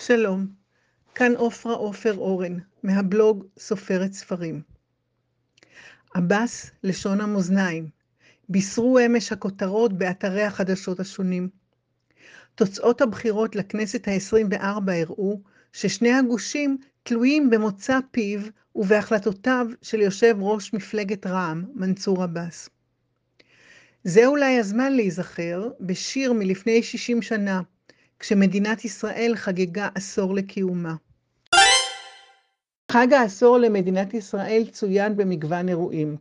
שלום, כאן עופרה עופר אורן, מהבלוג סופרת ספרים. עבאס, לשון המאזניים, בישרו אמש הכותרות באתרי החדשות השונים. תוצאות הבחירות לכנסת ה-24 הראו ששני הגושים תלויים במוצא פיו ובהחלטותיו של יושב ראש מפלגת רע"מ, מנסור עבאס. זה אולי הזמן להיזכר בשיר מלפני 60 שנה, כשמדינת ישראל חגגה עשור לקיומה. חג העשור למדינת ישראל צוין במגוון אירועים.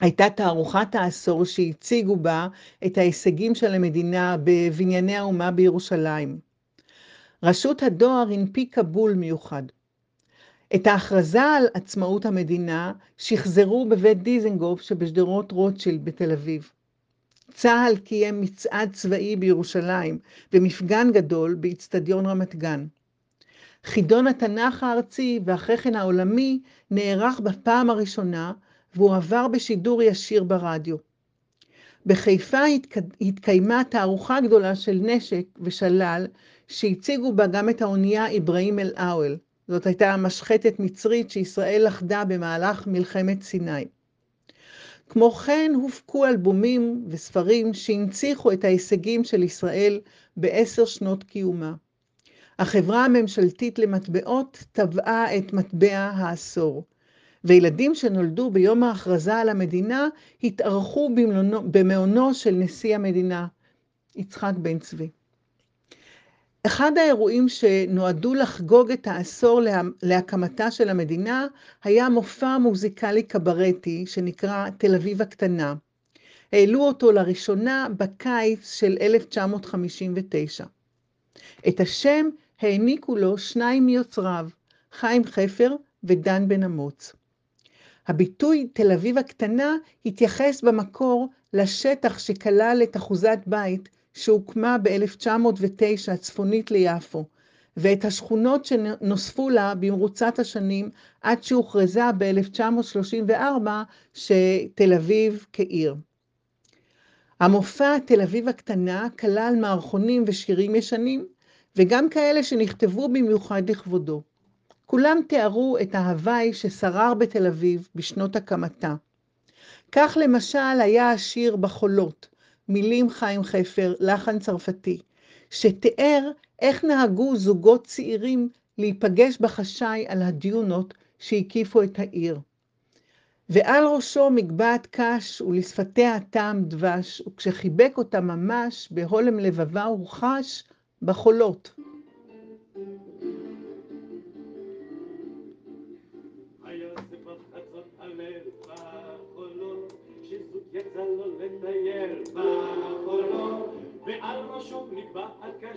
הייתה תערוכת העשור שהציגו בה את ההישגים של המדינה בבנייני האומה בירושלים. רשות הדואר הנפיקה בול מיוחד. את ההכרזה על עצמאות המדינה שחזרו בבית דיזנגוף שבשדרות רוטשילד בתל אביב. צה"ל קיים מצעד צבאי בירושלים ומפגן גדול באיצטדיון רמת גן. חידון התנ"ך הארצי ואחרי כן העולמי נערך בפעם הראשונה והוא עבר בשידור ישיר ברדיו. בחיפה התקיימה תערוכה גדולה של נשק ושלל שהציגו בה גם את האונייה אברהים אל-אוול. זאת הייתה משחטת מצרית שישראל לכדה במהלך מלחמת סיני. כמו כן הופקו אלבומים וספרים שהנציחו את ההישגים של ישראל בעשר שנות קיומה. החברה הממשלתית למטבעות טבעה את מטבע העשור, וילדים שנולדו ביום ההכרזה על המדינה התארחו במעונו של נשיא המדינה, יצחק בן צבי. אחד האירועים שנועדו לחגוג את העשור להקמתה של המדינה היה מופע מוזיקלי קברטי שנקרא תל אביב הקטנה. העלו אותו לראשונה בקיץ של 1959. את השם העניקו לו שניים מיוצריו, חיים חפר ודן בן אמוץ. הביטוי תל אביב הקטנה התייחס במקור לשטח שכלל את אחוזת בית שהוקמה ב-1909 צפונית ליפו, ואת השכונות שנוספו לה במרוצת השנים עד שהוכרזה ב-1934 שתל אביב כעיר. המופע תל אביב הקטנה כלל מערכונים ושירים ישנים, וגם כאלה שנכתבו במיוחד לכבודו. כולם תיארו את ההוואי ששרר בתל אביב בשנות הקמתה. כך למשל היה השיר בחולות, מילים חיים חפר, לחן צרפתי, שתיאר איך נהגו זוגות צעירים להיפגש בחשאי על הדיונות שהקיפו את העיר. ועל ראשו מגבעת קש ולשפתיה טעם דבש, וכשחיבק אותה ממש בהולם לבבה הוא חש בחולות.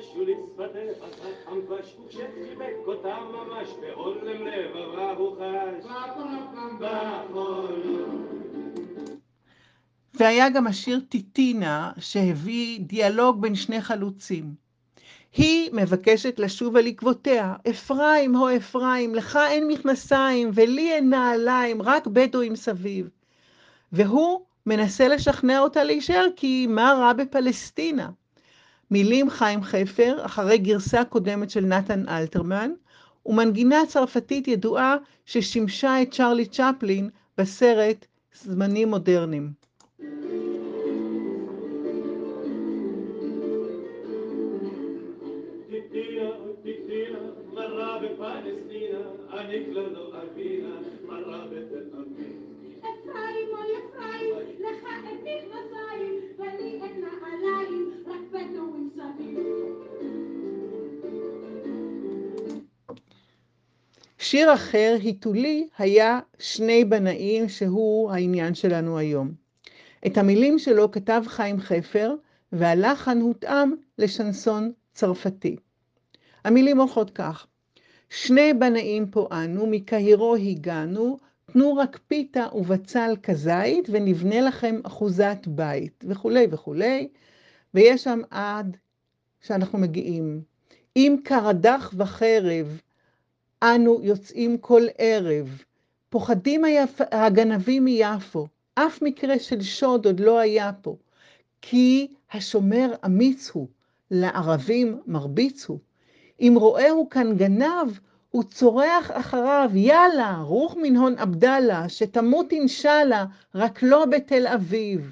נקבעת קשו לשפתיה חמבש, וכשחיבק אותה ממש בהולם לבבה הוא חש. והיה גם השיר טיטינה שהביא דיאלוג בין שני חלוצים. היא מבקשת לשוב על עקבותיה, אפרים הו אפרים, לך אין מכנסיים ולי אין נעליים, רק בדואים סביב. והוא מנסה לשכנע אותה להישאר, כי מה רע בפלסטינה? מילים חיים חפר, אחרי גרסה קודמת של נתן אלתרמן, ומנגינה צרפתית ידועה ששימשה את צ'רלי צ'פלין בסרט זמנים מודרניים. שיר אחר, היתולי, היה שני בנאים, שהוא העניין שלנו היום. את המילים שלו כתב חיים חפר, והלחן הותאם לשנסון צרפתי. המילים הולכות כך: שני בנאים פה אנו, מקהירו הגענו, תנו רק פיתה ובצל כזית, ונבנה לכם אחוזת בית, וכולי וכולי, ויש שם עד שאנחנו מגיעים. אם קרדך וחרב, אנו יוצאים כל ערב, פוחדים היפ... הגנבים מיפו, אף מקרה של שוד עוד לא היה פה, כי השומר אמיץ הוא, לערבים מרביץ הוא. אם רואהו כאן גנב, הוא צורח אחריו, יאללה, רוח מן הון עבדאללה, שתמות אינשאללה, רק לא בתל אביב.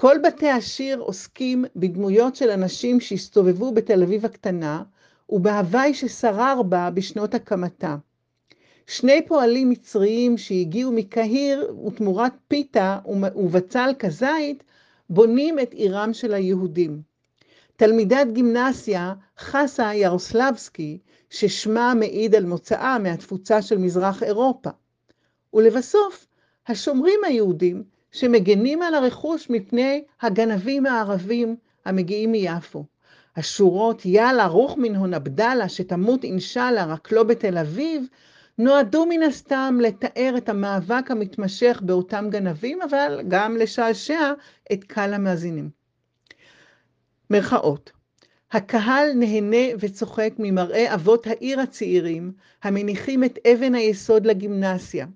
כל בתי השיר עוסקים בדמויות של אנשים שהסתובבו בתל אביב הקטנה, ובהוואי ששרר בה בשנות הקמתה. שני פועלים מצריים שהגיעו מקהיר ותמורת פיתה ובצל כזית, בונים את עירם של היהודים. תלמידת גימנסיה, חסה ירוסלבסקי, ששמה מעיד על מוצאה מהתפוצה של מזרח אירופה. ולבסוף, השומרים היהודים שמגנים על הרכוש מפני הגנבים הערבים המגיעים מיפו. השורות יאללה רוח מן הון עבדאללה שתמות אינשאללה רק לא בתל אביב, נועדו מן הסתם לתאר את המאבק המתמשך באותם גנבים, אבל גם לשעשע את קהל המאזינים. מרכאות הקהל נהנה וצוחק ממראה אבות העיר הצעירים, המניחים את אבן היסוד לגימנסיה.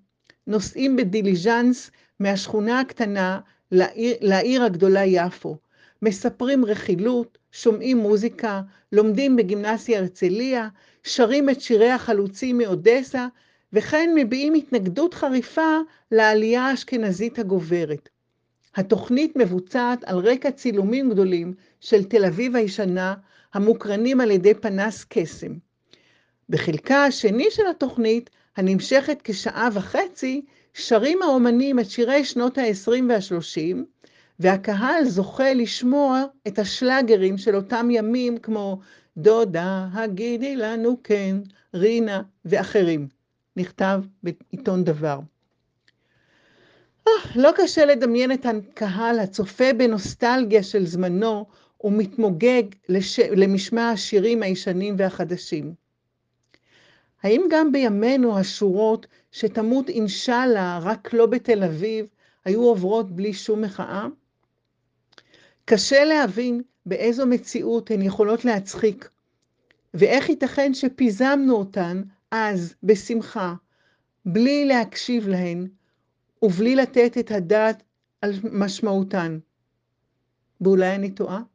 נוסעים בדיליז'אנס מהשכונה הקטנה לעיר, לעיר הגדולה יפו. מספרים רכילות, שומעים מוזיקה, לומדים בגימנסיה הרצליה, שרים את שירי החלוצים מאודסה, וכן מביעים התנגדות חריפה לעלייה האשכנזית הגוברת. התוכנית מבוצעת על רקע צילומים גדולים של תל אביב הישנה, המוקרנים על ידי פנס קסם. בחלקה השני של התוכנית, הנמשכת כשעה וחצי, שרים האומנים את שירי שנות ה-20 וה-30, והקהל זוכה לשמוע את השלאגרים של אותם ימים, כמו דודה, הגידי לנו כן, רינה ואחרים. נכתב בעיתון דבר. Oh, לא קשה לדמיין את הקהל הצופה בנוסטלגיה של זמנו ומתמוגג לש... למשמע השירים הישנים והחדשים. האם גם בימינו השורות שתמות אינשאללה רק לא בתל אביב היו עוברות בלי שום מחאה? קשה להבין באיזו מציאות הן יכולות להצחיק, ואיך ייתכן שפיזמנו אותן אז בשמחה, בלי להקשיב להן ובלי לתת את הדעת על משמעותן. ואולי אני טועה?